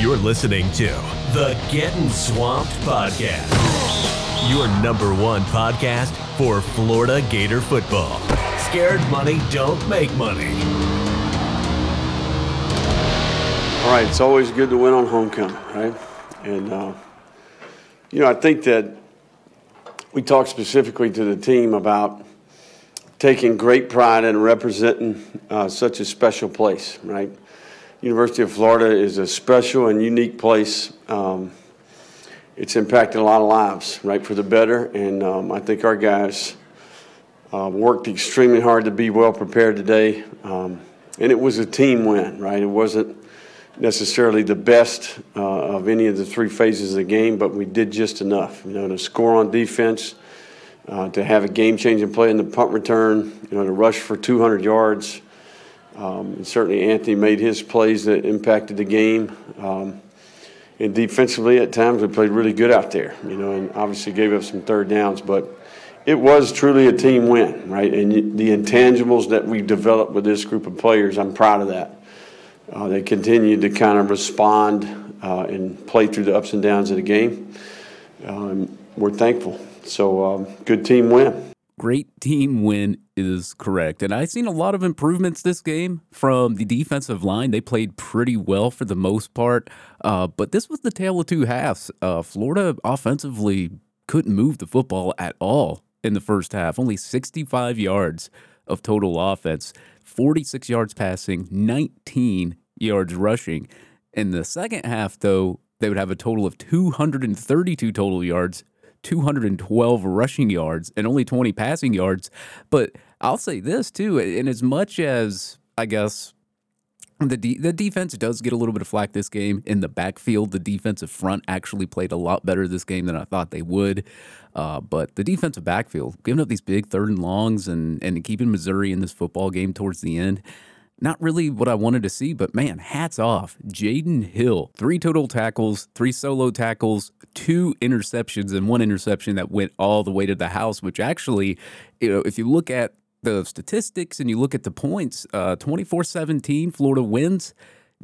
You're listening to the Getting Swamped Podcast, your number one podcast for Florida Gator football. Scared money don't make money. All right, it's always good to win on homecoming, right? And, uh, you know, I think that we talked specifically to the team about taking great pride in representing uh, such a special place, right? University of Florida is a special and unique place. Um, it's impacted a lot of lives, right, for the better. And um, I think our guys uh, worked extremely hard to be well prepared today. Um, and it was a team win, right? It wasn't necessarily the best uh, of any of the three phases of the game, but we did just enough, you know, to score on defense, uh, to have a game-changing play in the punt return, you know, to rush for 200 yards. Um, and certainly Anthony made his plays that impacted the game. Um, and defensively, at times, we played really good out there, you know, and obviously gave up some third downs. But it was truly a team win, right? And the intangibles that we developed with this group of players, I'm proud of that. Uh, they continued to kind of respond uh, and play through the ups and downs of the game. Um, we're thankful. So, um, good team win. Great team win is correct. And I've seen a lot of improvements this game from the defensive line. They played pretty well for the most part. Uh, but this was the tale of two halves. Uh, Florida offensively couldn't move the football at all in the first half, only 65 yards of total offense, 46 yards passing, 19 yards rushing. In the second half, though, they would have a total of 232 total yards, 212 rushing yards and only 20 passing yards. But I'll say this too, in as much as I guess the de- the defense does get a little bit of flack this game in the backfield. The defensive front actually played a lot better this game than I thought they would. Uh, but the defensive backfield, giving up these big third and longs and and keeping Missouri in this football game towards the end, not really what I wanted to see, but man, hats off. Jaden Hill, three total tackles, three solo tackles, two interceptions, and one interception that went all the way to the house, which actually, you know, if you look at the statistics and you look at the points, uh, 24 17, Florida wins.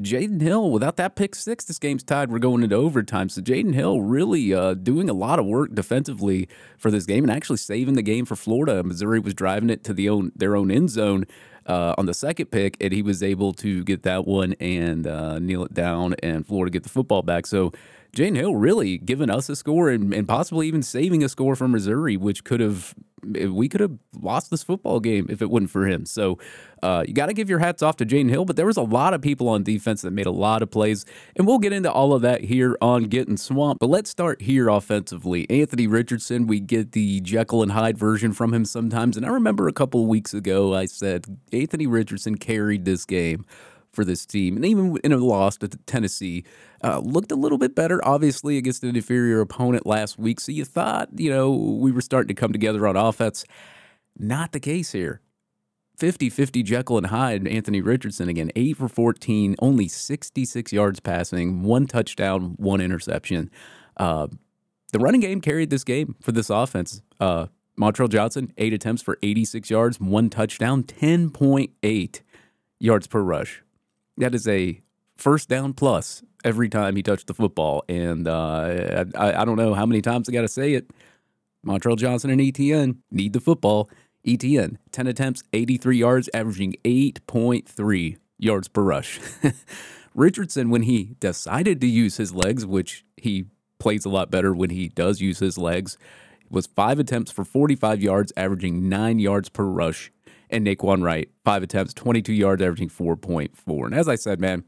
Jaden Hill, without that pick six, this game's tied. We're going into overtime. So Jaden Hill really uh, doing a lot of work defensively for this game and actually saving the game for Florida. Missouri was driving it to the own their own end zone uh, on the second pick, and he was able to get that one and uh, kneel it down, and Florida get the football back. So Jaden Hill really giving us a score and, and possibly even saving a score from Missouri, which could have we could have lost this football game if it wasn't for him. So uh, you got to give your hats off to Jaden Hill, but there was a lot of people on defense that made a lot of plays, and we'll get into all of that here on Getting Swamped. But let's start here offensively. Anthony Richardson, we get the Jekyll and Hyde version from him sometimes, and I remember a couple weeks ago I said Anthony Richardson carried this game for this team, and even in a loss to Tennessee, uh, looked a little bit better, obviously, against an inferior opponent last week. So you thought, you know, we were starting to come together on offense. Not the case here. 50 50 Jekyll and Hyde, Anthony Richardson again, 8 for 14, only 66 yards passing, one touchdown, one interception. Uh, the running game carried this game for this offense. Uh, Montrell Johnson, eight attempts for 86 yards, one touchdown, 10.8 yards per rush that is a first down plus every time he touched the football. And uh, I, I, don't know how many times I got to say it. Montrell Johnson and ETN need the football. ETN, 10 attempts, 83 yards, averaging 8.3 yards per rush. Richardson, when he decided to use his legs, which he plays a lot better when he does use his legs, was five attempts for 45 yards, averaging nine yards per rush and Nay'Quan Wright, five attempts, 22 yards, averaging 4.4. And as I said, man,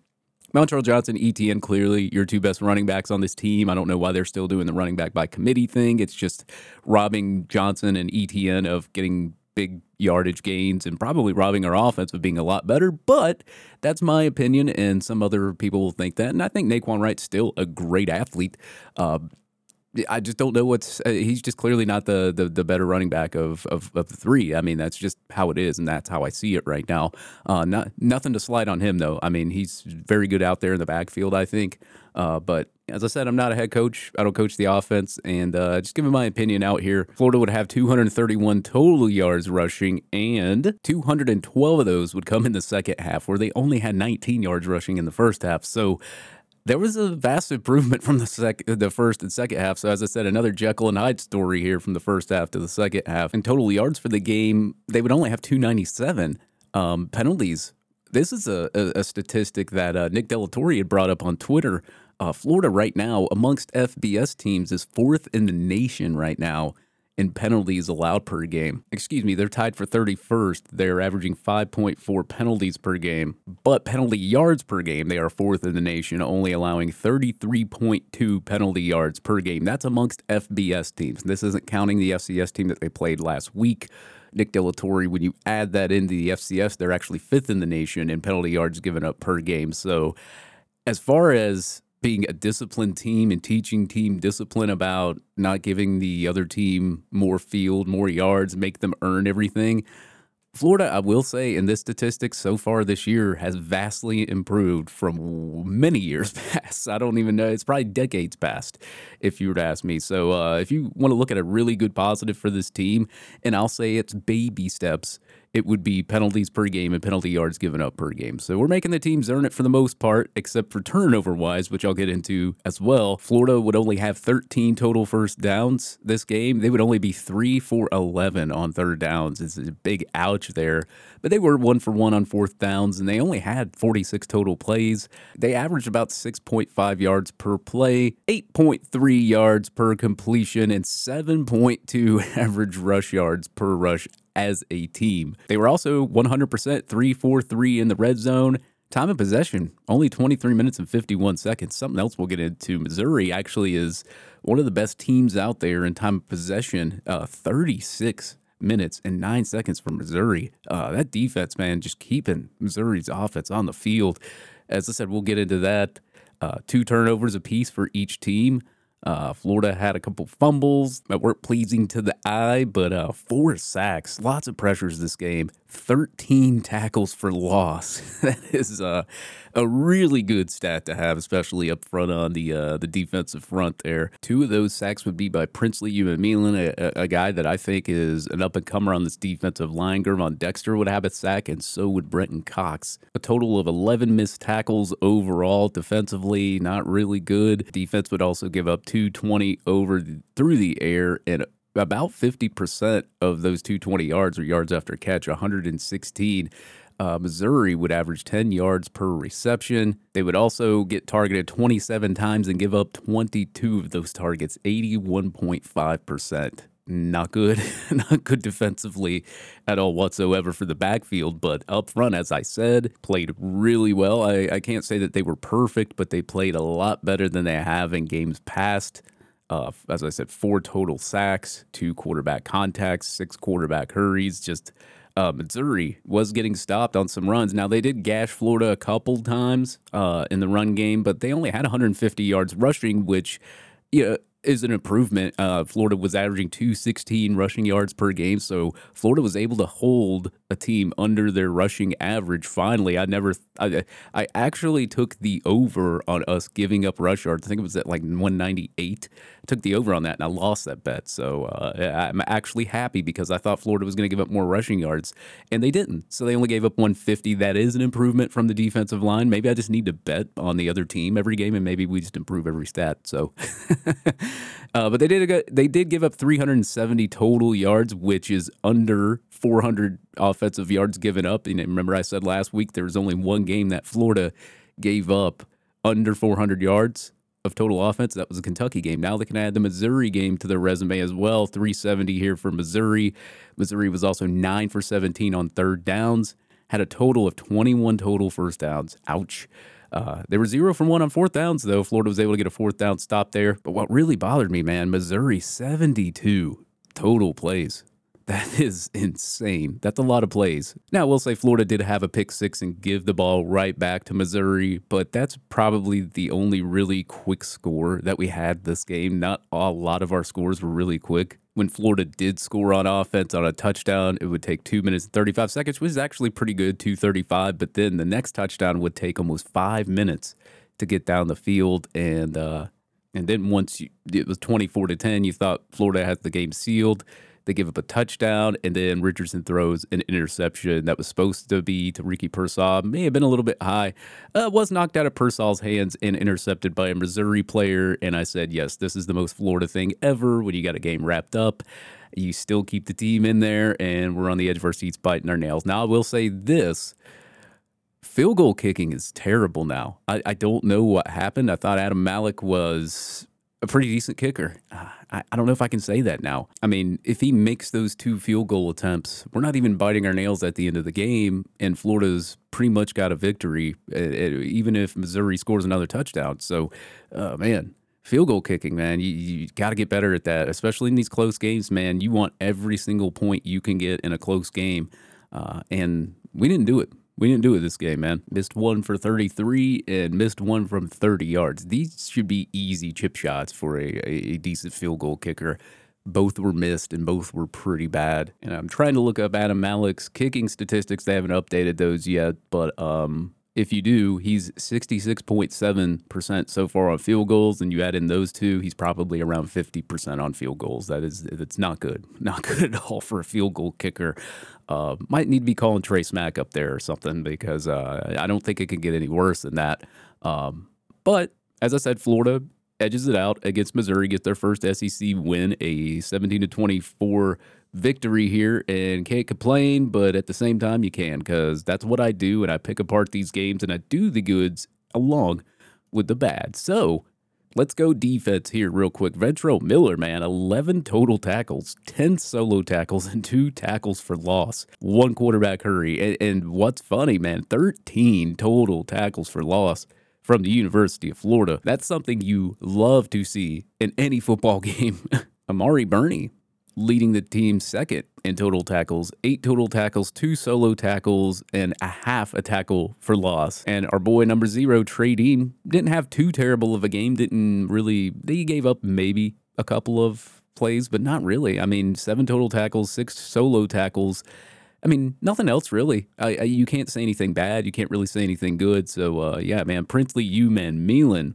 Montrell Johnson, ETN, clearly your two best running backs on this team. I don't know why they're still doing the running back by committee thing. It's just robbing Johnson and ETN of getting big yardage gains and probably robbing our offense of being a lot better. But that's my opinion, and some other people will think that. And I think Nay'Quan Wright's still a great athlete. Uh, I just don't know what's. Uh, he's just clearly not the, the the better running back of, of of the three. I mean, that's just how it is, and that's how I see it right now. Uh, not nothing to slide on him though. I mean, he's very good out there in the backfield. I think, uh, but as I said, I'm not a head coach. I don't coach the offense, and uh, just giving my opinion out here. Florida would have 231 total yards rushing, and 212 of those would come in the second half, where they only had 19 yards rushing in the first half. So there was a vast improvement from the sec- the first and second half. So as I said, another Jekyll and Hyde story here from the first half to the second half. In total yards for the game, they would only have 297. Um, penalties. This is a, a, a statistic that uh, Nick Delatorre had brought up on Twitter. Uh, Florida right now, amongst FBS teams, is fourth in the nation right now in penalties allowed per game. Excuse me, they're tied for 31st. They're averaging 5.4 penalties per game, but penalty yards per game, they are fourth in the nation, only allowing 33.2 penalty yards per game. That's amongst FBS teams. This isn't counting the FCS team that they played last week. Nick Delatorre, when you add that into the FCS, they're actually fifth in the nation in penalty yards given up per game. So, as far as being a disciplined team and teaching team discipline about not giving the other team more field, more yards, make them earn everything. Florida, I will say, in this statistic so far this year has vastly improved from many years past. I don't even know; it's probably decades past, if you were to ask me. So, uh, if you want to look at a really good positive for this team, and I'll say it's baby steps it would be penalties per game and penalty yards given up per game. So we're making the teams earn it for the most part, except for turnover wise, which I'll get into as well. Florida would only have 13 total first downs this game. They would only be three for 11 on third downs. It's a big ouch there. But they were one for one on fourth downs, and they only had 46 total plays. They averaged about 6.5 yards per play, 8.3 yards per completion, and 7.2 average rush yards per rush as a team. They were also 100% 3 4 3 in the red zone. Time of possession, only 23 minutes and 51 seconds. Something else we'll get into. Missouri actually is one of the best teams out there in time of possession, uh, 36 minutes and nine seconds for Missouri. Uh, that defense, man, just keeping Missouri's offense on the field. As I said, we'll get into that. Uh, two turnovers apiece for each team. Uh, Florida had a couple fumbles that weren't pleasing to the eye, but uh, four sacks, lots of pressures this game, 13 tackles for loss. that is uh, a really good stat to have, especially up front on the uh, the defensive front there. Two of those sacks would be by Princely Umanmielen, a, a guy that I think is an up and comer on this defensive line. Gervon Dexter would have a sack, and so would Brenton Cox. A total of 11 missed tackles overall defensively, not really good. Defense would also give up 220 over through the air and about 50% of those 220 yards or yards after catch, 116. Uh, Missouri would average 10 yards per reception. They would also get targeted 27 times and give up 22 of those targets, 81.5%. Not good, not good defensively at all whatsoever for the backfield. But up front, as I said, played really well. I, I can't say that they were perfect, but they played a lot better than they have in games past. Uh, as I said, four total sacks, two quarterback contacts, six quarterback hurries. Just uh, Missouri was getting stopped on some runs. Now they did gash Florida a couple times uh, in the run game, but they only had 150 yards rushing, which you know, is an improvement. Uh, Florida was averaging 216 rushing yards per game, so Florida was able to hold a team under their rushing average. Finally, I never, I, I actually took the over on us giving up rush yards. I think it was at like 198. I took the over on that, and I lost that bet. So uh, I'm actually happy because I thought Florida was going to give up more rushing yards, and they didn't. So they only gave up 150. That is an improvement from the defensive line. Maybe I just need to bet on the other team every game, and maybe we just improve every stat. So. Uh, but they did they did give up 370 total yards, which is under 400 offensive yards given up. And remember, I said last week there was only one game that Florida gave up under 400 yards of total offense. That was a Kentucky game. Now they can add the Missouri game to their resume as well. 370 here for Missouri. Missouri was also 9 for 17 on third downs, had a total of 21 total first downs. Ouch. Uh, they were zero from one on fourth downs, though. Florida was able to get a fourth down stop there. But what really bothered me, man, Missouri 72 total plays. That is insane. That's a lot of plays. Now, we'll say Florida did have a pick six and give the ball right back to Missouri, but that's probably the only really quick score that we had this game. Not a lot of our scores were really quick. When Florida did score on offense on a touchdown, it would take two minutes and 35 seconds, which is actually pretty good, 235. But then the next touchdown would take almost five minutes to get down the field. And, uh, and then once you, it was 24 to 10, you thought Florida had the game sealed They give up a touchdown, and then Richardson throws an interception that was supposed to be to Ricky Pearsall. May have been a little bit high. Uh, was knocked out of Pearsall's hands and intercepted by a Missouri player. And I said, yes, this is the most Florida thing ever when you got a game wrapped up. You still keep the team in there, and we're on the edge of our seats biting our nails. Now, I will say this field goal kicking is terrible now. I, I don't know what happened. I thought Adam Mihalek was a pretty decent kicker. Uh, I, I don't know if I can say that now. I mean, if he makes those two field goal attempts, we're not even biting our nails at the end of the game, and Florida's pretty much got a victory, uh, even if Missouri scores another touchdown. So, uh, man, field goal kicking, man, you, you got to get better at that, especially in these close games, man. You want every single point you can get in a close game, uh, and we didn't do it. We didn't do it this game, man. Missed one for 33 and missed one from 30 yards. These should be easy chip shots for a, a decent field goal kicker. Both were missed and both were pretty bad. And I'm trying to look up Adam Mihalek's kicking statistics. They haven't updated those yet, but um, if you do, he's 66.7% so far on field goals, and you add in those two, he's probably around 50% on field goals. That is, it's not good. Not good at all for a field goal kicker. Uh, might need to be calling Trey Smack up there or something because uh, I don't think it can get any worse than that. Um, but as I said, Florida edges it out against Missouri, gets their first SEC win, a 17 to 24 victory here, and can't complain. But at the same time, you can because that's what I do, and I pick apart these games and I do the goods along with the bad. So Let's go defense here real quick. Ventrell Miller, man, 11 total tackles, 10 solo tackles, and two tackles for loss. One quarterback hurry. And, and what's funny, man, 13 total tackles for loss from the University of Florida. That's something you love to see in any football game. Amari Burney, leading the team second in total tackles, eight total tackles, two solo tackles, and a half a tackle for loss. And our boy number zero, Trey Dean, didn't have too terrible of a game. Didn't really, he gave up maybe a couple of plays, but not really. I mean, seven total tackles, six solo tackles. I mean, nothing else really. I, I, you can't say anything bad. You can't really say anything good. So, uh, yeah, man, Princely, Umanmielen,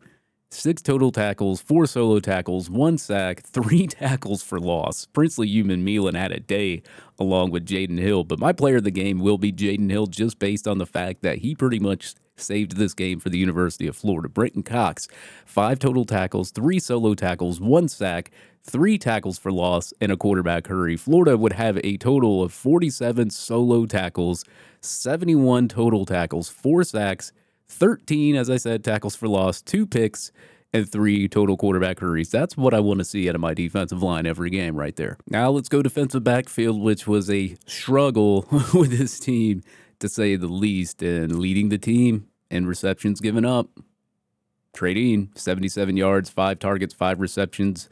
six total tackles, four solo tackles, one sack, three tackles for loss. Princely Umanmielen had a day along with Jaden Hill, but my player of the game will be Jaden Hill just based on the fact that he pretty much saved this game for the University of Florida. Brenton Cox, five total tackles, three solo tackles, one sack, three tackles for loss, and a quarterback hurry. Florida would have a total of 47 solo tackles, 71 total tackles, four sacks, 13, as I said, tackles for loss, two picks, and three total quarterback hurries. That's what I want to see out of my defensive line every game right there. Now let's go defensive backfield, which was a struggle with this team to say the least, and leading the team in receptions given up. Trey Dean 77 yards, five targets, five receptions,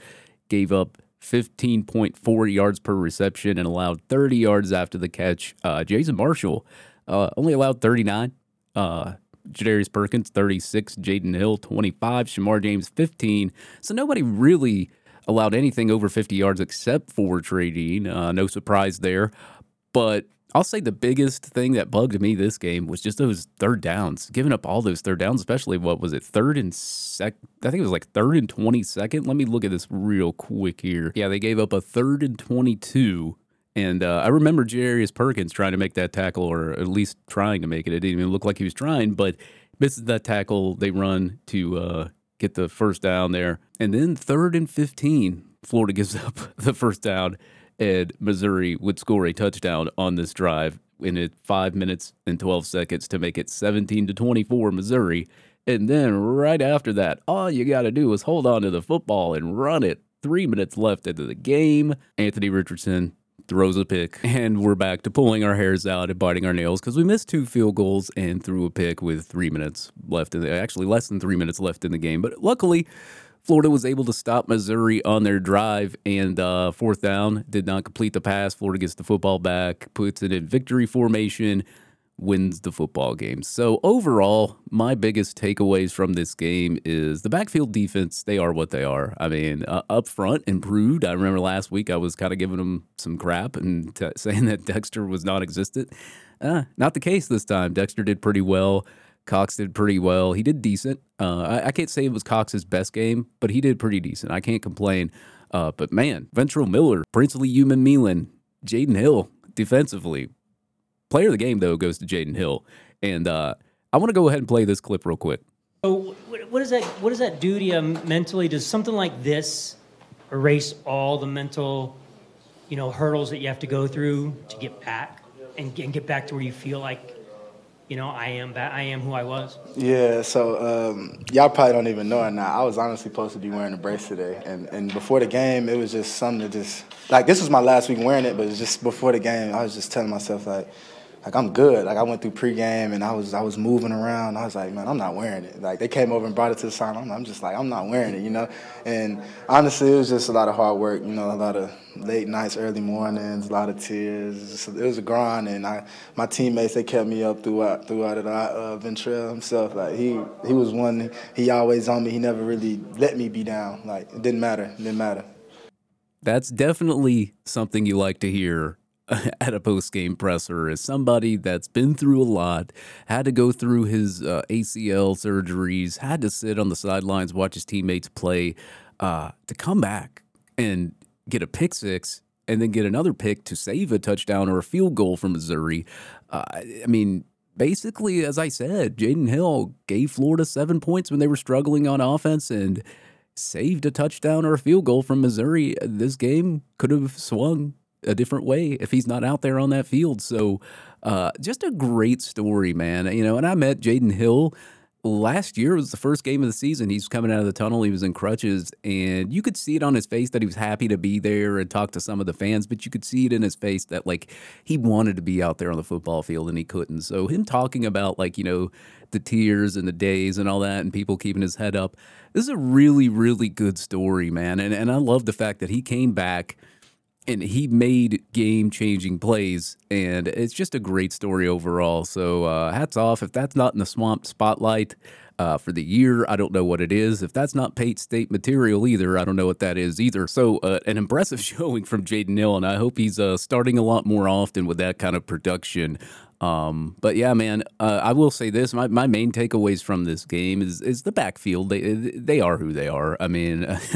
gave up 15.4 yards per reception and allowed 30 yards after the catch. Uh, Jason Marshall uh, only allowed 39. Uh, Jadarrius Perkins, 36. Jaden Hill, 25. Shemar James, 15. So nobody really allowed anything over 50 yards except for Trey Dean. Uh, no surprise there. But I'll say the biggest thing that bugged me this game was just those third downs, giving up all those third downs, especially what was it, third and sec? I think it was like third and 22nd. Let me look at this real quick here. Yeah, they gave up a third and 22 and uh, I remember Jarius Perkins trying to make that tackle, or at least trying to make it. It didn't even look like he was trying, but misses that tackle. They run to uh, get the first down there. And then third and 15, Florida gives up the first down, and Missouri would score a touchdown on this drive in five minutes and 12 seconds to make it 17 to 24 Missouri. And then right after that, all you got to do is hold on to the football and run it. Three minutes left into the game. Anthony Richardson throws a pick, and we're back to pulling our hairs out and biting our nails because we missed two field goals and threw a pick with three minutes left in the actually less than three minutes left in the game. But luckily, Florida was able to stop Missouri on their drive and uh, fourth down, did not complete the pass. Florida gets the football back, puts it in victory formation, wins the football game. So overall, my biggest takeaways from this game is the backfield defense. They are what they are. I mean, uh, up front improved. I remember last week I was kind of giving them some crap and t- saying that Dexter was non-existent. Uh, not the case this time. Dexter did pretty well. Cox did pretty well. He did decent. Uh, I, I, can't say it was Cox's best game, but he did pretty decent. I can't complain. Uh, but man, Ventrell Miller, Princely Umanmielen, Jaden Hill defensively. Player of the game, though, goes to Jaden Hill. And uh, I want to go ahead and play this clip real quick. So, what does that what does that do to you mentally? Does something like this erase all the mental, you know, hurdles that you have to go through to get back and, and get back to where you feel like, you know, I am back, I am who I was? Yeah. So um, y'all probably don't even know it now. I was honestly supposed to be wearing a brace today, and and before the game, it was just something to just like this was my last week wearing it, but it's just before the game, I was just telling myself like like I'm good. Like I went through pregame and I was I was moving around. I was like, man, I'm not wearing it. Like they came over and brought it to the sign. I'm, I'm just like, I'm not wearing it, you know. And honestly, it was just a lot of hard work. You know, a lot of late nights, early mornings, a lot of tears. It was a grind, and I my teammates they kept me up throughout throughout it. Uh, Ventrell himself, like he he was one. He always on me. He never really let me be down. Like it didn't matter. It didn't matter. That's definitely something you like to hear at a post game presser as somebody that's been through a lot, had to go through his uh, ACL surgeries, had to sit on the sidelines, watch his teammates play, uh, to come back and get a pick six and then get another pick to save a touchdown or a field goal for Missouri. Uh, I mean, basically, as I said, Jaden Hill gave Florida seven points when they were struggling on offense and saved a touchdown or a field goal from Missouri. This game could have swung a different way if he's not out there on that field. So, uh, just a great story, man. You know, and I met Jaden Hill last year was the first game of the season. He's coming out of the tunnel. He was in crutches, and you could see it on his face that he was happy to be there and talk to some of the fans. But you could see it in his face that like he wanted to be out there on the football field and he couldn't. So him talking about like you know the tears and the days and all that, and people keeping his head up. This is a really really good story, man. And and I love the fact that he came back and he made game changing plays and it's just a great story overall. So uh, hats off if that's not in the swamp spotlight uh, for the year i don't know what it is if that's not pate state material either i don't know what that is either so uh, an impressive showing from jaden hill and i hope he's uh, starting a lot more often with that kind of production um, but yeah, man, uh, I will say this: my, my main takeaways from this game is is the backfield. They they are who they are. I mean,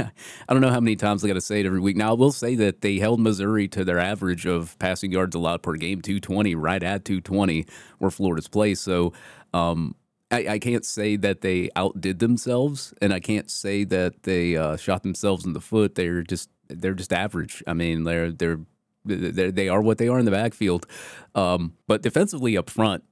I don't know how many times I got to say it every week. Now I will say that they held Missouri to their average of passing yards allowed per game, two twenty, right at two twenty, where Florida's place. So. Um, I, I, can't say that they outdid themselves, and I can't say that they uh, shot themselves in the foot. They're just they're just average. I mean, they're they're they they are what they are in the backfield. Um, but defensively up front,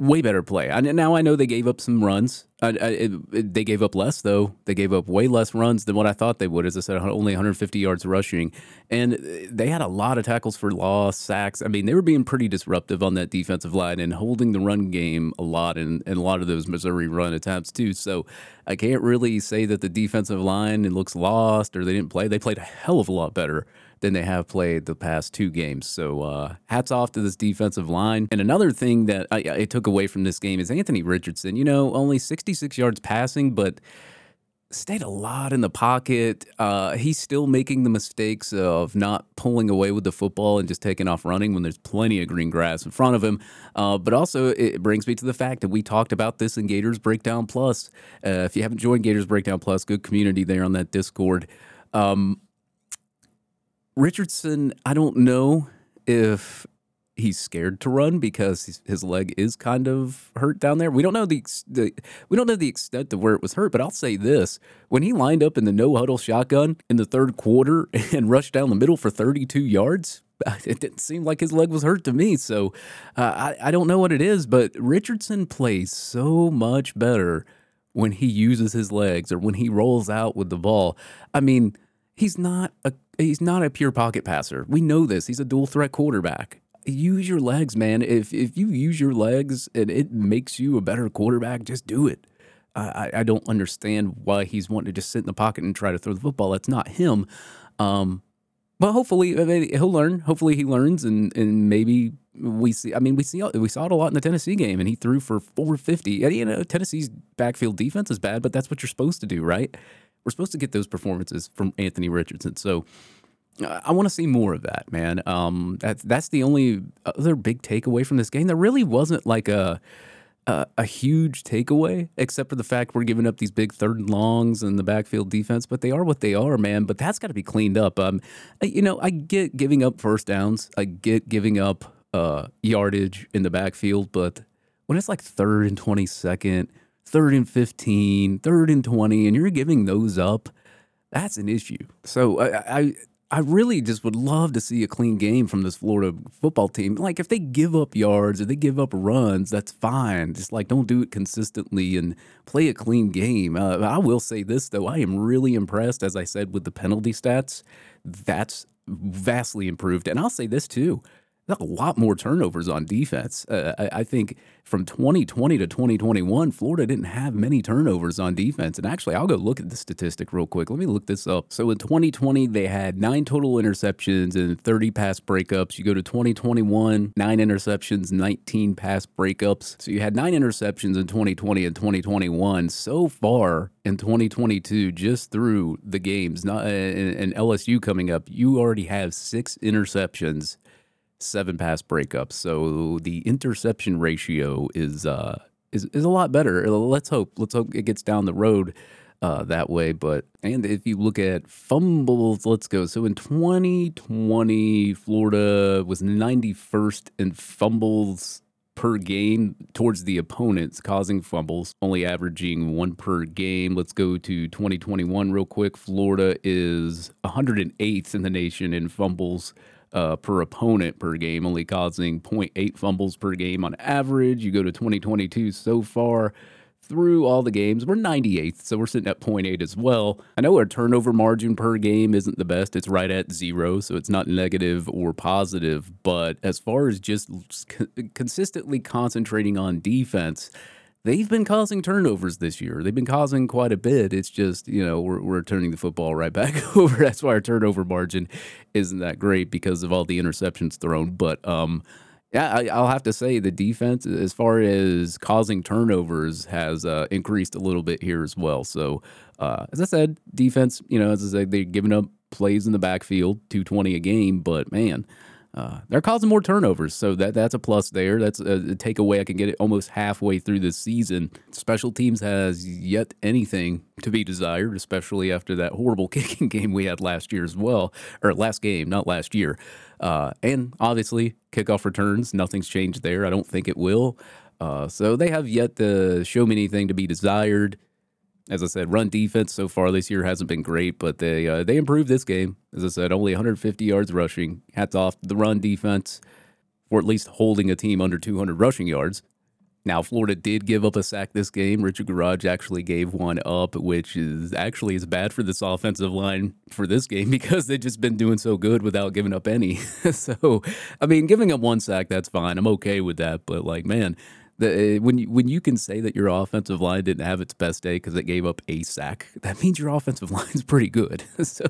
way better play. And now I know they gave up some runs. I, I, it, they gave up less though. They gave up way less runs than what I thought they would. As I said, only 150 yards rushing, and uh, they had a lot of tackles for loss, sacks. I mean, they were being pretty disruptive on that defensive line and holding the run game a lot, and a lot of those Missouri run attempts too. So I can't really say that the defensive line looks lost or they didn't play. They played a hell of a lot better than they have played the past two games. So uh, hats off to this defensive line. And another thing that I, I took away from this game is Anthony Richardson. You know, only 66 yards passing, but stayed a lot in the pocket. Uh, he's still making the mistakes of not pulling away with the football and just taking off running when there's plenty of green grass in front of him. Uh, but also, it brings me to the fact that we talked about this in Gators Breakdown Plus. Uh, if you haven't joined Gators Breakdown Plus, good community there on that Discord. Um, Richardson, I don't know if he's scared to run because his leg is kind of hurt down there. We don't know the, the we don't know the extent of where it was hurt, but I'll say this: when he lined up in the no huddle shotgun in the third quarter and rushed down the middle for 32 yards, it didn't seem like his leg was hurt to me. So uh, I I don't know what it is, but Richardson plays so much better when he uses his legs or when he rolls out with the ball. I mean, he's not a he's not a pure pocket passer. We know this. He's a dual threat quarterback. Use your legs, man. If if you use your legs and it makes you a better quarterback, just do it. I, I don't understand why he's wanting to just sit in the pocket and try to throw the football. That's not him. Um, but hopefully he'll learn. Hopefully he learns, and and maybe we see. I mean, we see we saw it a lot in the Tennessee game, and he threw for 450. You know, Tennessee's backfield defense is bad, but that's what you're supposed to do, right? We're supposed to get those performances from Anthony Richardson. So uh, I want to see more of that, man. Um, that's that's the only other big takeaway from this game. There really wasn't like a uh, a huge takeaway, except for the fact we're giving up these big third and longs and the backfield defense. But they are what they are, man. But that's got to be cleaned up. Um, you know, I get giving up first downs. I get giving up uh, yardage in the backfield, but when it's like third and twenty second, third and 15, third and twenty, and you're giving those up, that's an issue. So I, I I really just would love to see a clean game from this Florida football team. Like if they give up yards or they give up runs, that's fine. Just like don't do it consistently and play a clean game. Uh, I will say this though, I am really impressed, as I said, with the penalty stats. That's vastly improved, and I'll say this too a lot more turnovers on defense. Uh, I, I, think from 2020 to 2021, Florida didn't have many turnovers on defense. And actually, I'll go look at the statistic real quick. Let me look this up. So in 2020, they had nine total interceptions and 30 pass breakups. You go to 2021, nine interceptions, 19 pass breakups. So you had nine interceptions in 2020 and 2021. So far in 2022, just through the games, not and, and LSU coming up, you already have six interceptions seven pass breakups. So the interception ratio is uh, is is a lot better. Let's hope. Let's hope it gets down the road uh, that way. But and if you look at fumbles, let's go. So in 2020, Florida was 91st in fumbles per game towards the opponents, causing fumbles, only averaging one per game. Let's go to 2021 real quick. Florida is 108th in the nation in fumbles uh, per opponent per game, only causing 0.8 fumbles per game on average. You go to 2022 so far through all the games, we're 98th, so we're sitting at 0.8 as well. I know our turnover margin per game isn't the best. It's right at zero, so it's not negative or positive. But as far as just consistently concentrating on defense, they've been causing turnovers this year. They've been causing quite a bit. It's just, you know, we're, we're turning the football right back over. That's why our turnover margin isn't that great because of all the interceptions thrown. But, um, yeah, I, will have to say the defense, as far as causing turnovers, has uh, increased a little bit here as well. So, uh, as I said, defense, you know, as I said, they're giving up plays in the backfield, 220 a game, but man, uh, they're causing more turnovers, so that that's a plus there. That's a, a takeaway. I can get it almost halfway through this season. Special teams has yet anything to be desired, especially after that horrible kicking game we had last year as well, or last game, not last year. Uh, and obviously, kickoff returns, nothing's changed there. I don't think it will. Uh, so they have yet to show me anything to be desired as I said, run defense so far this year hasn't been great, but they uh, they improved this game. As I said, only 150 yards rushing. Hats off to the run defense for at least holding a team under 200 rushing yards. Now, Florida did give up a sack this game. Richard Gouraige actually gave one up, which is actually is bad for this offensive line for this game because they've just been doing so good without giving up any. so, I mean, giving up one sack, that's fine. I'm okay with that. But, like, man, uh, when you, when you can say that your offensive line didn't have its best day because it gave up a sack, that means your offensive line is pretty good. so,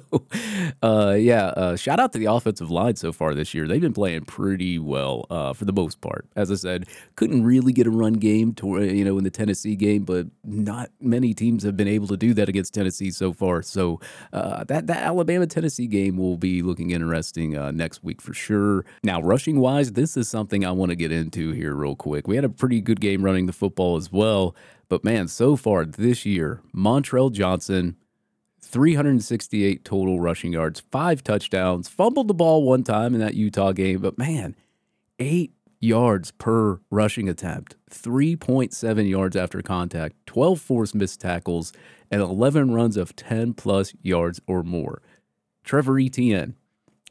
uh, yeah, uh, shout out to the offensive line so far this year. They've been playing pretty well uh, for the most part. As I said, couldn't really get a run game to uh, you know in the Tennessee game, but not many teams have been able to do that against Tennessee so far. So uh, that that Alabama Tennessee game will be looking interesting next week for sure. Now, rushing wise, this is something I want to get into here real quick. We had a pretty good game running the football as well. But man, so far this year, Montrell Johnson, 368 total rushing yards, five touchdowns, fumbled the ball one time in that Utah game, but man, eight yards per rushing attempt, 3.7 yards after contact, 12 forced missed tackles, and 11 runs of 10 plus yards or more. Trevor Etienne,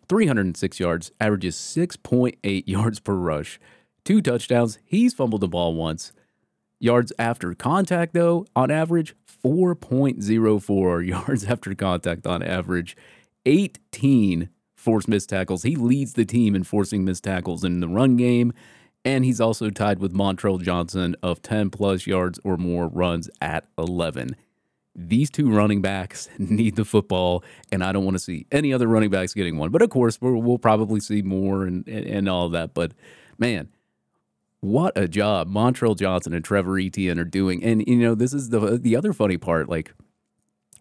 306 yards, averages 6.8 yards per rush two touchdowns. He's fumbled the ball once. Yards after contact, though, on average, 4.04 yards after contact on average. 18 forced missed tackles. He leads the team in forcing missed tackles in the run game. And he's also tied with Montrell Johnson of 10 plus yards or more runs at 11. These two running backs need the football, and I don't want to see any other running backs getting one. But of course, we will probably see more and, and, and all that. But man, what a job Montrell Johnson and Trevor Etienne are doing. And you know, this is the the other funny part. Like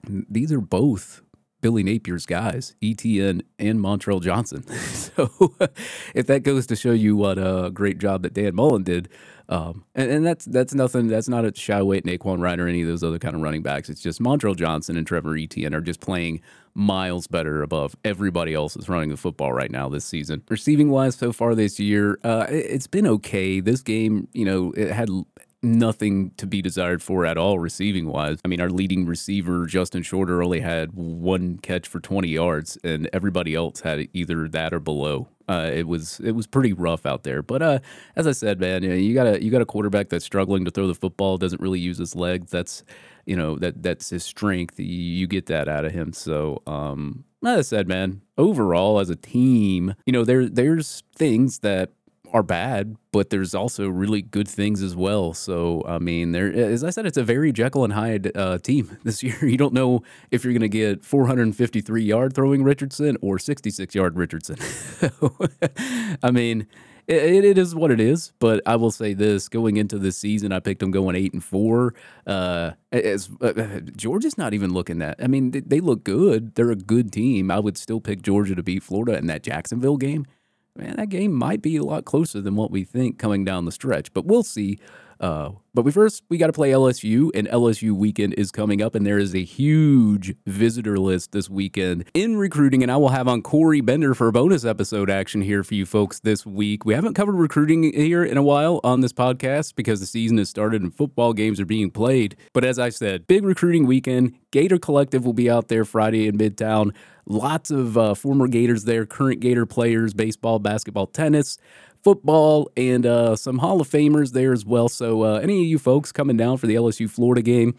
these are both Billy Napier's guys, Etienne and Montrell Johnson. so if that goes to show you what a great job that Dan Mullen did Um, and, and that's that's nothing. That's not a shy weight Nay'Quan Wright or any of those other kind of running backs. It's just Montrell Johnson and Trevor Etienne are just playing miles better above everybody else that's running the football right now this season. Receiving wise, so far this year, uh, it, has been okay. This game, you know, it had nothing to be desired for at all receiving wise. I mean, our leading receiver, Justin Shorter, only had one catch for 20 yards, and everybody else had either that or below. Uh, it was it was pretty rough out there. But uh, as I said, man, you, know, you got a you got a quarterback that's struggling to throw the football, doesn't really use his legs. That's you know that that's his strength. You, get that out of him. So um, as I said, man, overall as a team, you know there there's things that are bad, but there's also really good things as well. So I mean, there as I said, it's a very Jekyll and Hyde uh, team this year. You don't know if you're going to get 453 yard throwing Richardson or 66 yard Richardson. I mean. It, it is what it is, but I will say this: going into this season, I picked them going eight and four. Uh, as uh, Georgia's not even looking that. I mean, they, they look good. They're a good team. I would still pick Georgia to beat Florida in that Jacksonville game man, that game might be a lot closer than what we think coming down the stretch, but we'll see. Uh, but we first we got to play LSU, and LSU weekend is coming up, and there is a huge visitor list this weekend in recruiting. And I will have on Corey Bender for a bonus episode action here for you folks this week. We haven't covered recruiting here in a while on this podcast because the season has started and football games are being played. But as I said, big recruiting weekend. Gator Collective will be out there Friday in Midtown. Lots of uh, former Gators there, current Gator players, baseball, basketball, tennis, football, and uh, some Hall of Famers there as well. So, uh, any of you folks coming down for the LSU Florida game,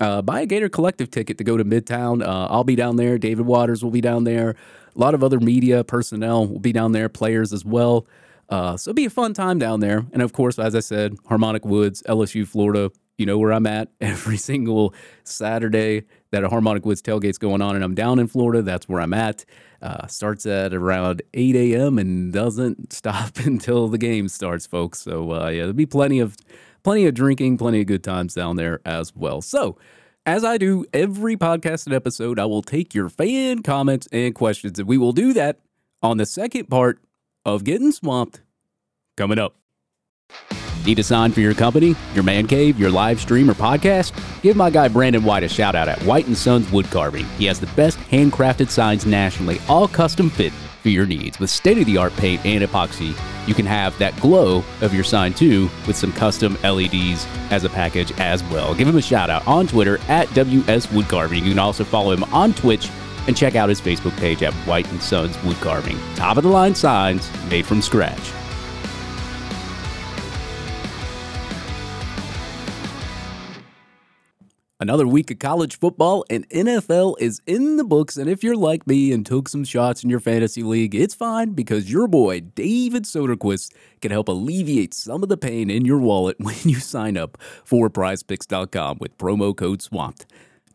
uh, buy a Gator Collective ticket to go to Midtown. Uh, I'll be down there. David Waters will be down there. A lot of other media personnel will be down there, players as well. Uh, so it'll be a fun time down there. And of course, as I said, Harmonic Woods, LSU, Florida, you know where I'm at every single Saturday that Harmonic Woods tailgate's going on, and I'm down in Florida. That's where I'm at. Uh, starts at around 8 a.m. and doesn't stop until the game starts, folks. So uh, yeah, there'll be plenty of plenty of drinking, plenty of good times down there as well. So. As I do every podcasted episode, I will take your fan comments and questions, and we will do that on the second part of Getting Swamped coming up. Need a sign for your company, your man cave, your live stream, or podcast? Give my guy Brandon White a shout out at White and Sons Wood Carving. He has the best handcrafted signs nationally, all custom fit for your needs. With state of the art paint and epoxy, you can have that glow of your sign too with some custom LEDs as a package as well. Give him a shout out on Twitter at WS Wood Carving. You can also follow him on Twitch and check out his Facebook page at White and Sons Wood Carving. Top of the line signs made from scratch. Another week of college football and NFL is in the books. And if you're like me and took some shots in your fantasy league, it's fine because your boy, David Soderquist, can help alleviate some of the pain in your wallet when you sign up for prizepicks.com with promo code SWAMPED.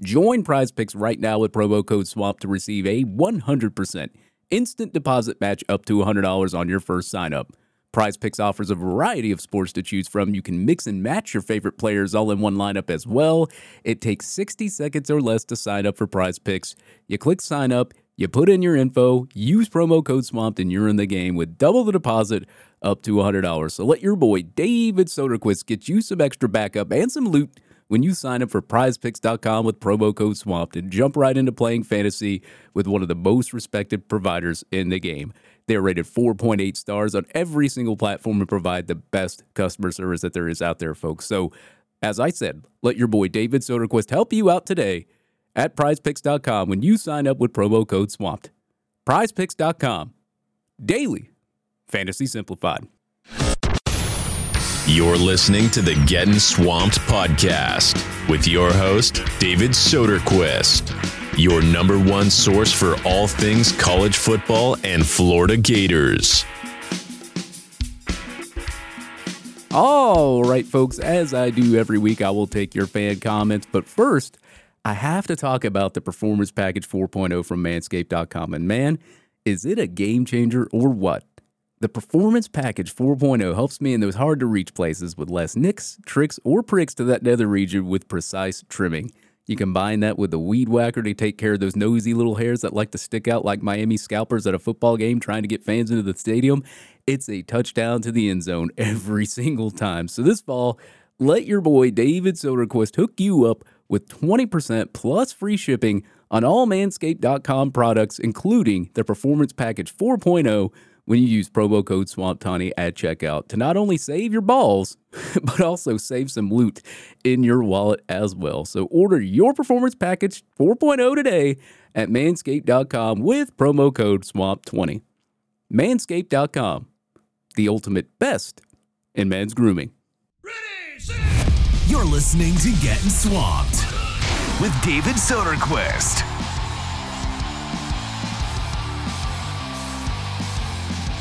Join PrizePicks right now with promo code SWAMP to receive a 100% instant deposit match up to $100 on your first sign up. Prize Picks offers a variety of sports to choose from. You can mix and match your favorite players all in one lineup as well. It takes 60 seconds or less to sign up for Prize Picks. You click sign up, you put in your info, use promo code SWAMPED, and you're in the game with double the deposit up to $100. So let your boy David Soderquist get you some extra backup and some loot when you sign up for prizepicks.com with promo code SWAMPED and jump right into playing fantasy with one of the most respected providers in the game. They're rated 4.8 stars on every single platform and provide the best customer service that there is out there, folks. So, as I said, let your boy David Soderquist help you out today at prizepicks.com when you sign up with promo code SWAMPED. Prizepicks.com. Daily Fantasy Simplified. You're listening to the Getting Swamped podcast with your host, David Soderquist your number one source for all things college football and Florida Gators. All right, folks, as I do every week, I will take your fan comments. But first, I have to talk about the Performance Package 4.0 from Manscaped.com. And man, is it a game changer or what? The Performance Package 4.0 helps me in those hard to reach places with less nicks, tricks, or pricks to that nether region with precise trimming. You combine that with the weed whacker to take care of those nosy little hairs that like to stick out like Miami scalpers at a football game trying to get fans into the stadium. It's a touchdown to the end zone every single time. So this fall, let your boy David Soderquist hook you up with 20% plus free shipping on all manscaped.com products, including the Performance Package 4.0 when you use promo code SWAMP20 at checkout to not only save your balls, but also save some loot in your wallet as well. So order your Performance Package 4.0 today at manscaped.com with promo code SWAMP20. Manscaped.com, the ultimate best in men's grooming. You're listening to Getting Swamped with David Soderquist.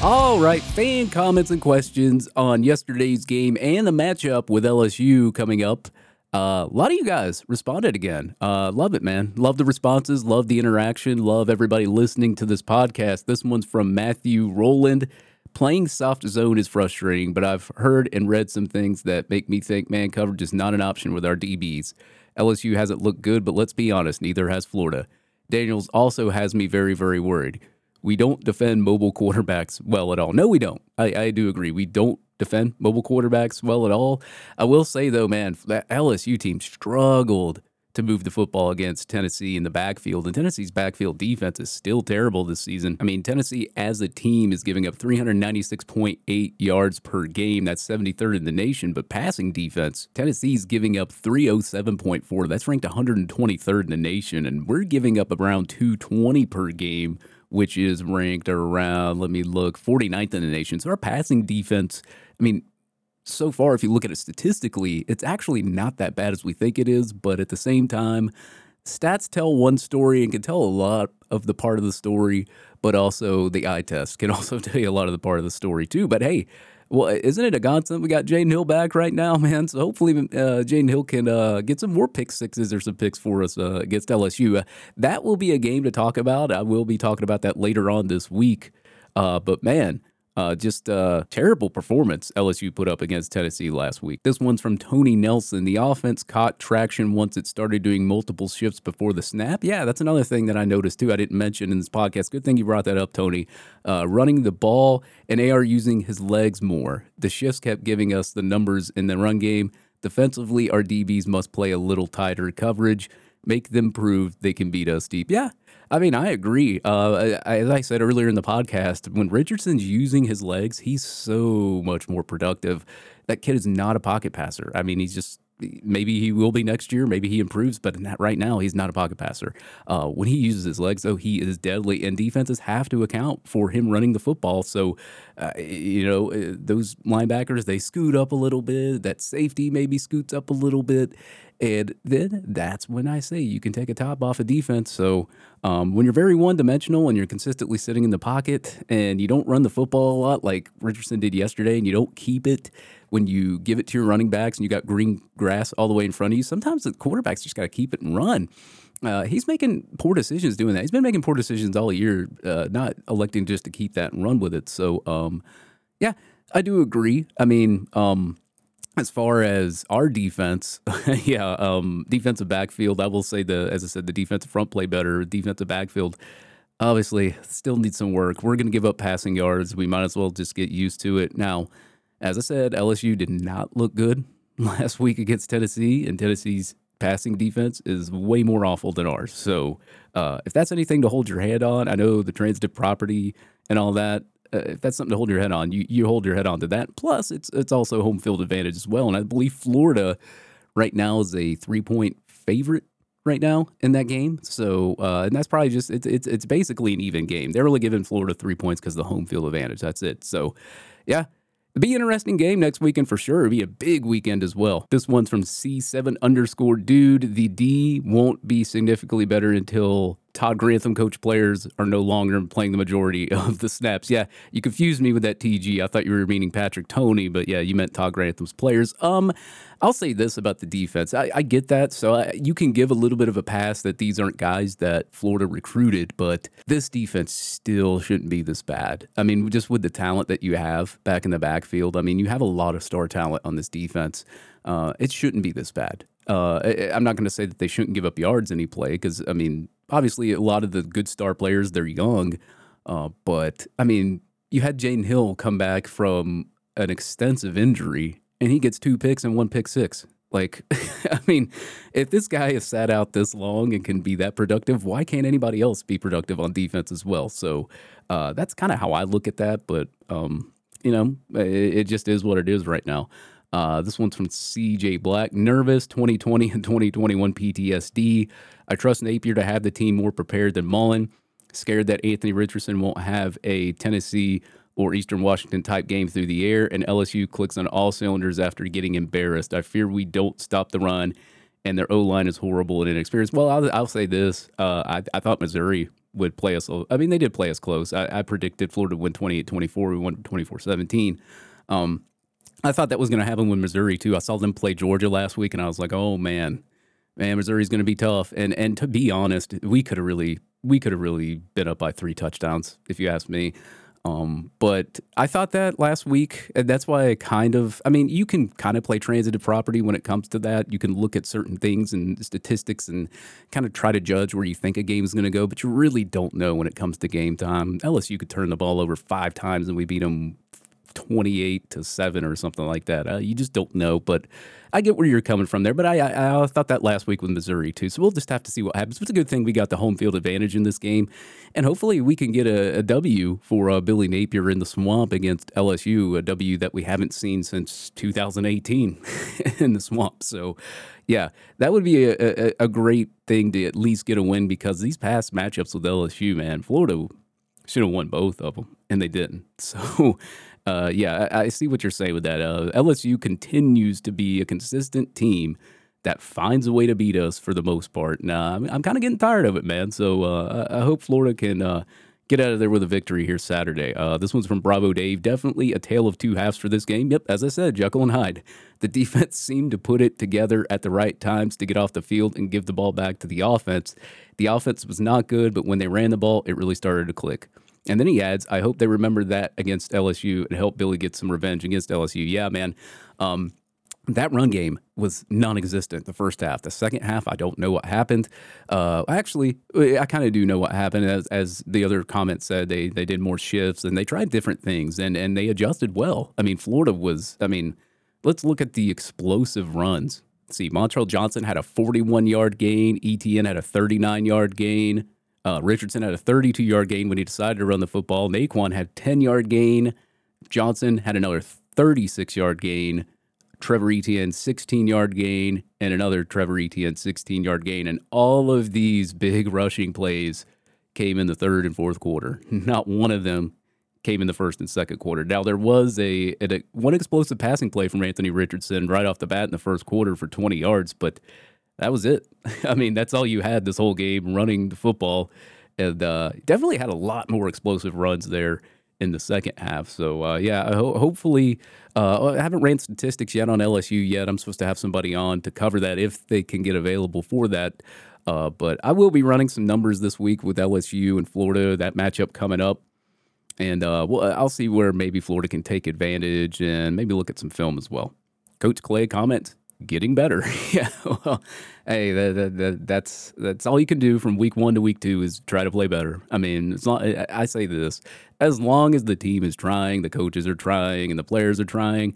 All right, fan comments and questions on yesterday's game and the matchup with LSU coming up. Uh, a lot of you guys responded again. Uh, love it, man. Love the responses. Love the interaction. Love everybody listening to this podcast. This one's from Matthew Rowland. Playing soft zone is frustrating, but I've heard and read some things that make me think man coverage is not an option with our DBs. LSU hasn't looked good, but let's be honest, neither has Florida. Daniels also has me very, very worried we don't defend mobile quarterbacks well at all. No, we don't. I, I do agree. We don't defend mobile quarterbacks well at all. I will say though, man, that LSU team struggled to move the football against Tennessee in the backfield. And Tennessee's backfield defense is still terrible this season. I mean, Tennessee as a team is giving up 396.8 yards per game. That's 73rd in the nation. But passing defense, Tennessee's giving up 307.4. That's ranked 123rd in the nation. And we're giving up around 220 per game which is ranked around, let me look, 49th in the nation. So our passing defense, I mean, so far, if you look at it statistically, it's actually not that bad as we think it is. But at the same time, stats tell one story and can tell a lot of the part of the story, but also the eye test can also tell you a lot of the part of the story too. But hey, well, isn't it a godsend? We got Jaden Hill back right now, man. So hopefully, uh, Jaden Hill can uh, get some more pick sixes or some picks for us uh, against LSU. Uh, that will be a game to talk about. I will be talking about that later on this week. Uh, but man, uh, just a uh, terrible performance LSU put up against Tennessee last week. This one's from Tony Nelson. The offense caught traction once it started doing multiple shifts before the snap. Yeah, that's another thing that I noticed too. I didn't mention in this podcast. Good thing you brought that up, Tony. Uh, running the ball and AR using his legs more. The shifts kept giving us the numbers in the run game. Defensively, our DBs must play a little tighter coverage, make them prove they can beat us deep. Yeah, I mean, I agree. Uh, as I said earlier in the podcast, when Richardson's using his legs, he's so much more productive. That kid is not a pocket passer. I mean, he's just maybe he will be next year. Maybe he improves, but not right now, he's not a pocket passer. Uh, when he uses his legs, though, he is deadly, and defenses have to account for him running the football. So, uh, you know, uh, those linebackers they scoot up a little bit. That safety maybe scoots up a little bit, and then that's when I say you can take a top off a of defense. So um, when you're very one dimensional and you're consistently sitting in the pocket and you don't run the football a lot like Richardson did yesterday and you don't keep it when you give it to your running backs and you got green grass all the way in front of you, sometimes the quarterback's just got to keep it and run. Uh, he's making poor decisions doing that. He's been making poor decisions all year, uh, not electing just to keep that and run with it. So, um, yeah, I do agree. I mean, um, as far as our defense, yeah, um, defensive backfield, I will say the as I said, the defensive front play better. Defensive backfield, obviously, still needs some work. We're going to give up passing yards. We might as well just get used to it. Now, as I said, LSU did not look good last week against Tennessee, and Tennessee's passing defense is way more awful than ours. So, uh, if that's anything to hold your head on, I know the transitive property and all that uh, if that's something to hold your head on, you you hold your head on to that. Plus, it's it's also home field advantage as well. And I believe Florida right now is a three point favorite right now in that game. So, uh, and that's probably just it's it's it's basically an even game. They're really giving Florida three points because of the home field advantage. That's it. So, yeah. Be an interesting game next weekend for sure. It'd be a big weekend as well. This one's from C7 underscore dude. The D won't be significantly better until Todd Grantham coach players are no longer playing the majority of the snaps. Yeah, you confused me with that TG. I thought you were meaning Patrick Toney, but yeah, you meant Todd Grantham's players. Um, I'll say this about the defense. I, I get that. So I, you can give a little bit of a pass that these aren't guys that Florida recruited, but this defense still shouldn't be this bad. I mean, just with the talent that you have back in the backfield, I mean, you have a lot of star talent on this defense. Uh, it shouldn't be this bad. Uh, I'm not going to say that they shouldn't give up yards any play because I mean, obviously, a lot of the good star players they're young, uh, but I mean, you had Jaden Hill come back from an extensive injury and he gets two picks and one pick six. Like, I mean, if this guy has sat out this long and can be that productive, why can't anybody else be productive on defense as well? So uh, that's kind of how I look at that. But um, you know, it, it just is what it is right now. Uh, this one's from CJ Black. Nervous 2020 and 2021 PTSD. I trust Napier to have the team more prepared than Mullen. Scared that Anthony Richardson won't have a Tennessee or Eastern Washington type game through the air, and LSU clicks on all cylinders after getting embarrassed. I fear we don't stop the run, and their O line is horrible and inexperienced. Well, I'll, I'll say this: uh, I, I thought Missouri would play us. I mean, they did play us close. I, I predicted Florida would win 28-24. We won 24-17. Um, I thought that was going to happen with Missouri too. I saw them play Georgia last week, and I was like, "Oh man, man, Missouri's going to be tough." And and to be honest, we could have really we could have really been up by three touchdowns if you ask me. Um, but I thought that last week, and that's why I kind of, I mean, you can kind of play transitive property when it comes to that. You can look at certain things and statistics and kind of try to judge where you think a game is going to go, but you really don't know when it comes to game time. LSU could turn the ball over five times and we beat them 28 to 7 or something like that. Uh, you just don't know, but I get where you're coming from there. But I, I, I thought that last week with Missouri too. So we'll just have to see what happens. But it's a good thing we got the home field advantage in this game. And hopefully we can get a, a W for uh, Billy Napier in the swamp against LSU, a W that we haven't seen since 2018 in the swamp. So yeah, that would be a, a, a great thing to at least get a win because these past matchups with LSU, man, Florida should have won both of them, and they didn't. So, uh, yeah, I, I, see what you're saying with that. Uh, LSU continues to be a consistent team that finds a way to beat us for the most part. Nah, I'm, I'm kind of getting tired of it, man. So uh, I, I, hope Florida can uh, get out of there with a victory here Saturday. Uh, this one's from Bravo Dave. Definitely a tale of two halves for this game. Yep, as I said, Jekyll and Hyde. The defense seemed to put it together at the right times to get off the field and give the ball back to the offense. The offense was not good, but when they ran the ball, it really started to click. And then he adds, I hope they remember that against LSU and help Billy get some revenge against LSU. Yeah, man. Um, that run game was non-existent the first half. The second half, I don't know what happened. Uh, actually, I kind of do know what happened. As, as the other comment said, they they did more shifts and they tried different things and and they adjusted well. I mean, Florida was. I mean, let's look at the explosive runs. See, Montrell Johnson had a 41 yard gain. Etienne had a 39 yard gain. Uh, Richardson had a 32 yard gain when he decided to run the football. Nay'Quan had 10 yard gain. Johnson had another 36 yard gain. Trevor Etienne 16 yard gain and another Trevor Etienne 16 yard gain. And all of these big rushing plays came in the third and fourth quarter. Not one of them came in the first and second quarter. Now there was a, a one explosive passing play from Anthony Richardson right off the bat in the first quarter for 20 yards, but that was it. I mean, that's all you had this whole game running the football, and uh, definitely had a lot more explosive runs there in the second half. So uh, yeah, ho- hopefully, uh, I haven't ran statistics yet on LSU yet. I'm supposed to have somebody on to cover that if they can get available for that. Uh, but I will be running some numbers this week with LSU and Florida. That matchup coming up. And uh, well, I'll see where maybe Florida can take advantage and maybe look at some film as well. Coach Clay comments getting better. yeah. Well, hey, that, that, that, that's that's all you can do from week one to week two is try to play better. I mean, it's not. I say this as long as the team is trying, the coaches are trying, and the players are trying.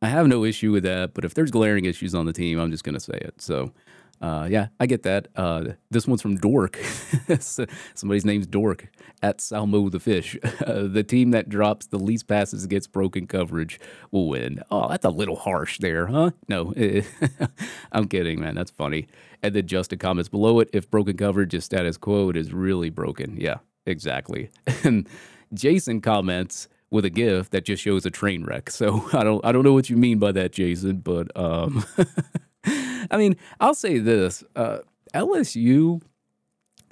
I have no issue with that. But if there's glaring issues on the team, I'm just going to say it. So uh, yeah, I get that. Uh, this one's from Dork. Somebody's name's Dork at Salmo the Fish. Uh, the team that drops the least passes against broken coverage will win. Oh, that's a little harsh there, huh? No, I'm kidding, man. That's funny. And then Justin comments below it if broken coverage is status quo, it is really broken. Yeah, exactly. And Jason comments with a GIF that just shows a train wreck. So I don't I don't know what you mean by that, Jason, but um I mean, I'll say this: uh, LSU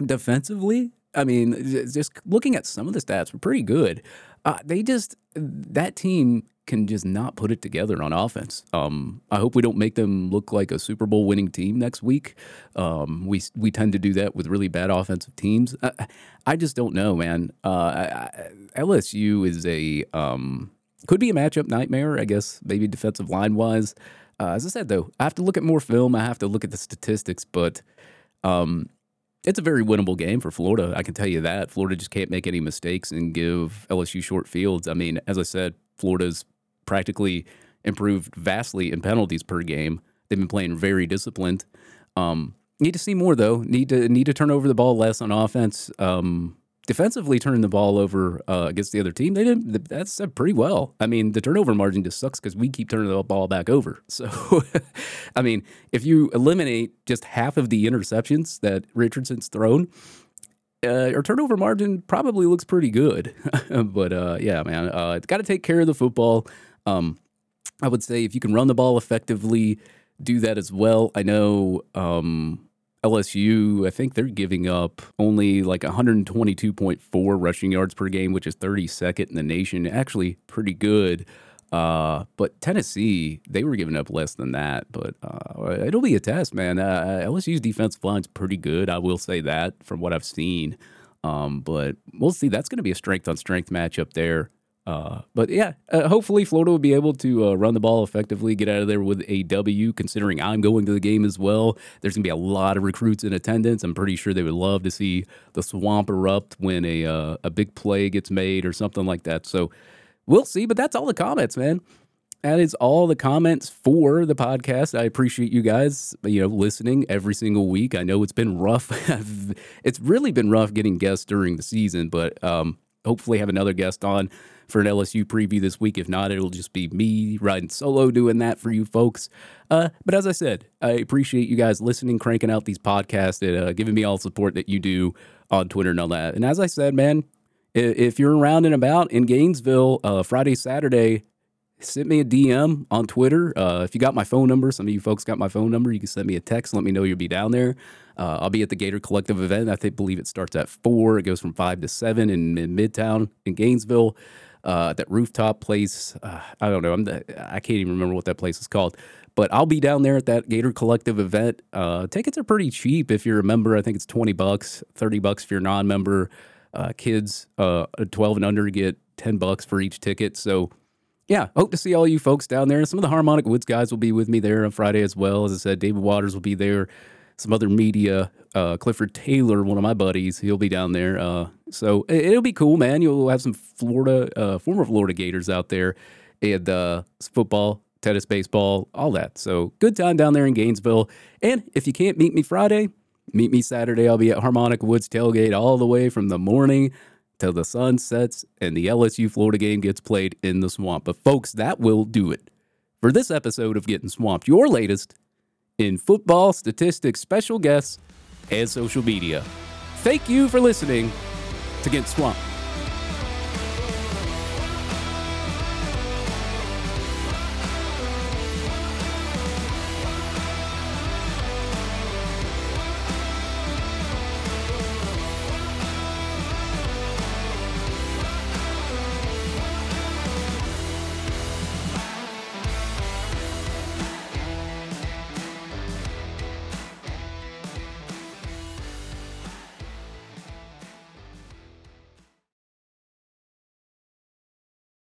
defensively. I mean, just looking at some of the stats, were pretty good. Uh, they just that team can just not put it together on offense. Um, I hope we don't make them look like a Super Bowl winning team next week. Um, we we tend to do that with really bad offensive teams. I, I just don't know, man. Uh, I, LSU is a um, could be a matchup nightmare. I guess maybe defensive line wise. Uh, as I said, though, I have to look at more film. I have to look at the statistics, but um, it's a very winnable game for Florida. I can tell you that. Florida just can't make any mistakes and give LSU short fields. I mean, as I said, Florida's practically improved vastly in penalties per game. They've been playing very disciplined. Um, need to see more though. Need to need to turn over the ball less on offense. Um, defensively, turning the ball over uh, against the other team, they didn't. That's pretty well. I mean, the turnover margin just sucks because we keep turning the ball back over. So, I mean, if you eliminate just half of the interceptions that Richardson's thrown, uh, our turnover margin probably looks pretty good. but uh, yeah, man, uh, it's got to take care of the football. Um, I would say if you can run the ball effectively, do that as well. I know um, LSU, I think they're giving up only like 122.4 rushing yards per game, which is 32nd in the nation. Actually, pretty good. Uh, but Tennessee, they were giving up less than that. But uh, it'll be a test, man. Uh, LSU's defensive line's pretty good. I will say that from what I've seen. Um, but we'll see. That's going to be a strength on strength matchup there. Uh, but yeah, uh, hopefully Florida will be able to uh, run the ball effectively, get out of there with a W. Considering I'm going to the game as well, there's gonna be a lot of recruits in attendance. I'm pretty sure they would love to see the swamp erupt when a uh, a big play gets made or something like that. So we'll see. But that's all the comments, man. That is all the comments for the podcast. I appreciate you guys, you know, listening every single week. I know it's been rough. it's really been rough getting guests during the season, but um, hopefully have another guest on for an LSU preview this week. If not, it'll just be me riding solo doing that for you folks. Uh, but as I said, I appreciate you guys listening, cranking out these podcasts, and uh, giving me all the support that you do on Twitter and all that. And as I said, man, if you're around and about in Gainesville uh, Friday, Saturday, send me a DM on Twitter. Uh, if you got my phone number, some of you folks got my phone number, you can send me a text. Let me know you'll be down there. Uh, I'll be at the Gator Collective event. I think believe it starts at four. It goes from five to seven in, in Midtown in Gainesville uh, that rooftop place. Uh, I don't know. I'm the, I can't even remember what that place is called. But I'll be down there at that Gator Collective event. Uh, tickets are pretty cheap if you're a member. I think it's twenty bucks, thirty bucks if you're non-member. Uh, kids, uh, twelve and under get ten bucks for each ticket. So yeah, hope to see all you folks down there. Some of the Harmonic Woods guys will be with me there on Friday as well. As I said, David Waters will be there. Some other media, uh, Clifford Taylor, one of my buddies, he'll be down there. Uh, so it, will be cool, man. You'll have some Florida, uh, former Florida Gators out there, and uh, football, tennis, baseball, all that. So good time down there in Gainesville. And if you can't meet me Friday, meet me Saturday. I'll be at Harmonic Woods tailgate all the way from the morning till the sun sets and the LSU Florida game gets played in the swamp. But folks, that will do it for this episode of Getting Swamped. Your latest in football, statistics, special guests, and social media. Thank you for listening to Get Swamped.